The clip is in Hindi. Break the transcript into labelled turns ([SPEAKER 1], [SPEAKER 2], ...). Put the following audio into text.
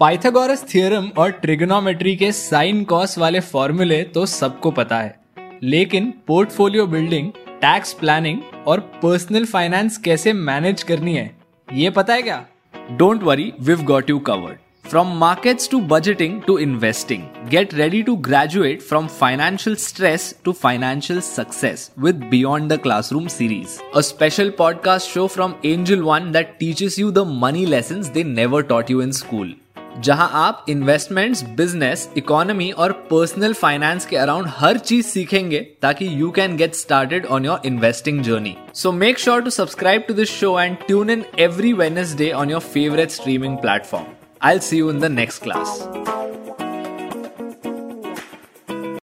[SPEAKER 1] पाइथागोरस थ्योरम और ट्रिग्नोमेट्री के साइन कॉस वाले फॉर्मूले तो सबको पता है। लेकिन पोर्टफोलियो बिल्डिंग, टैक्स प्लानिंग और पर्सनल फाइनेंस कैसे मैनेज करनी है, ये पता है क्या?
[SPEAKER 2] Don't worry we've got you covered from market to budgeting to investing get ready to graduate from financial stress to financial success with beyond the classroom series a special podcast show from Angel One that teaches you the money lesson they never taught you in school जहाँ आप इन्वेस्टमेंट्स बिज़नेस इकोनॉमी और पर्सनल फाइनेंस के अराउंड हर चीज़ सीखेंगे ताकि you can get started on your investing journey so make sure to subscribe to this show and tune in every Wednesday on your favourite streaming platform I see you in the next class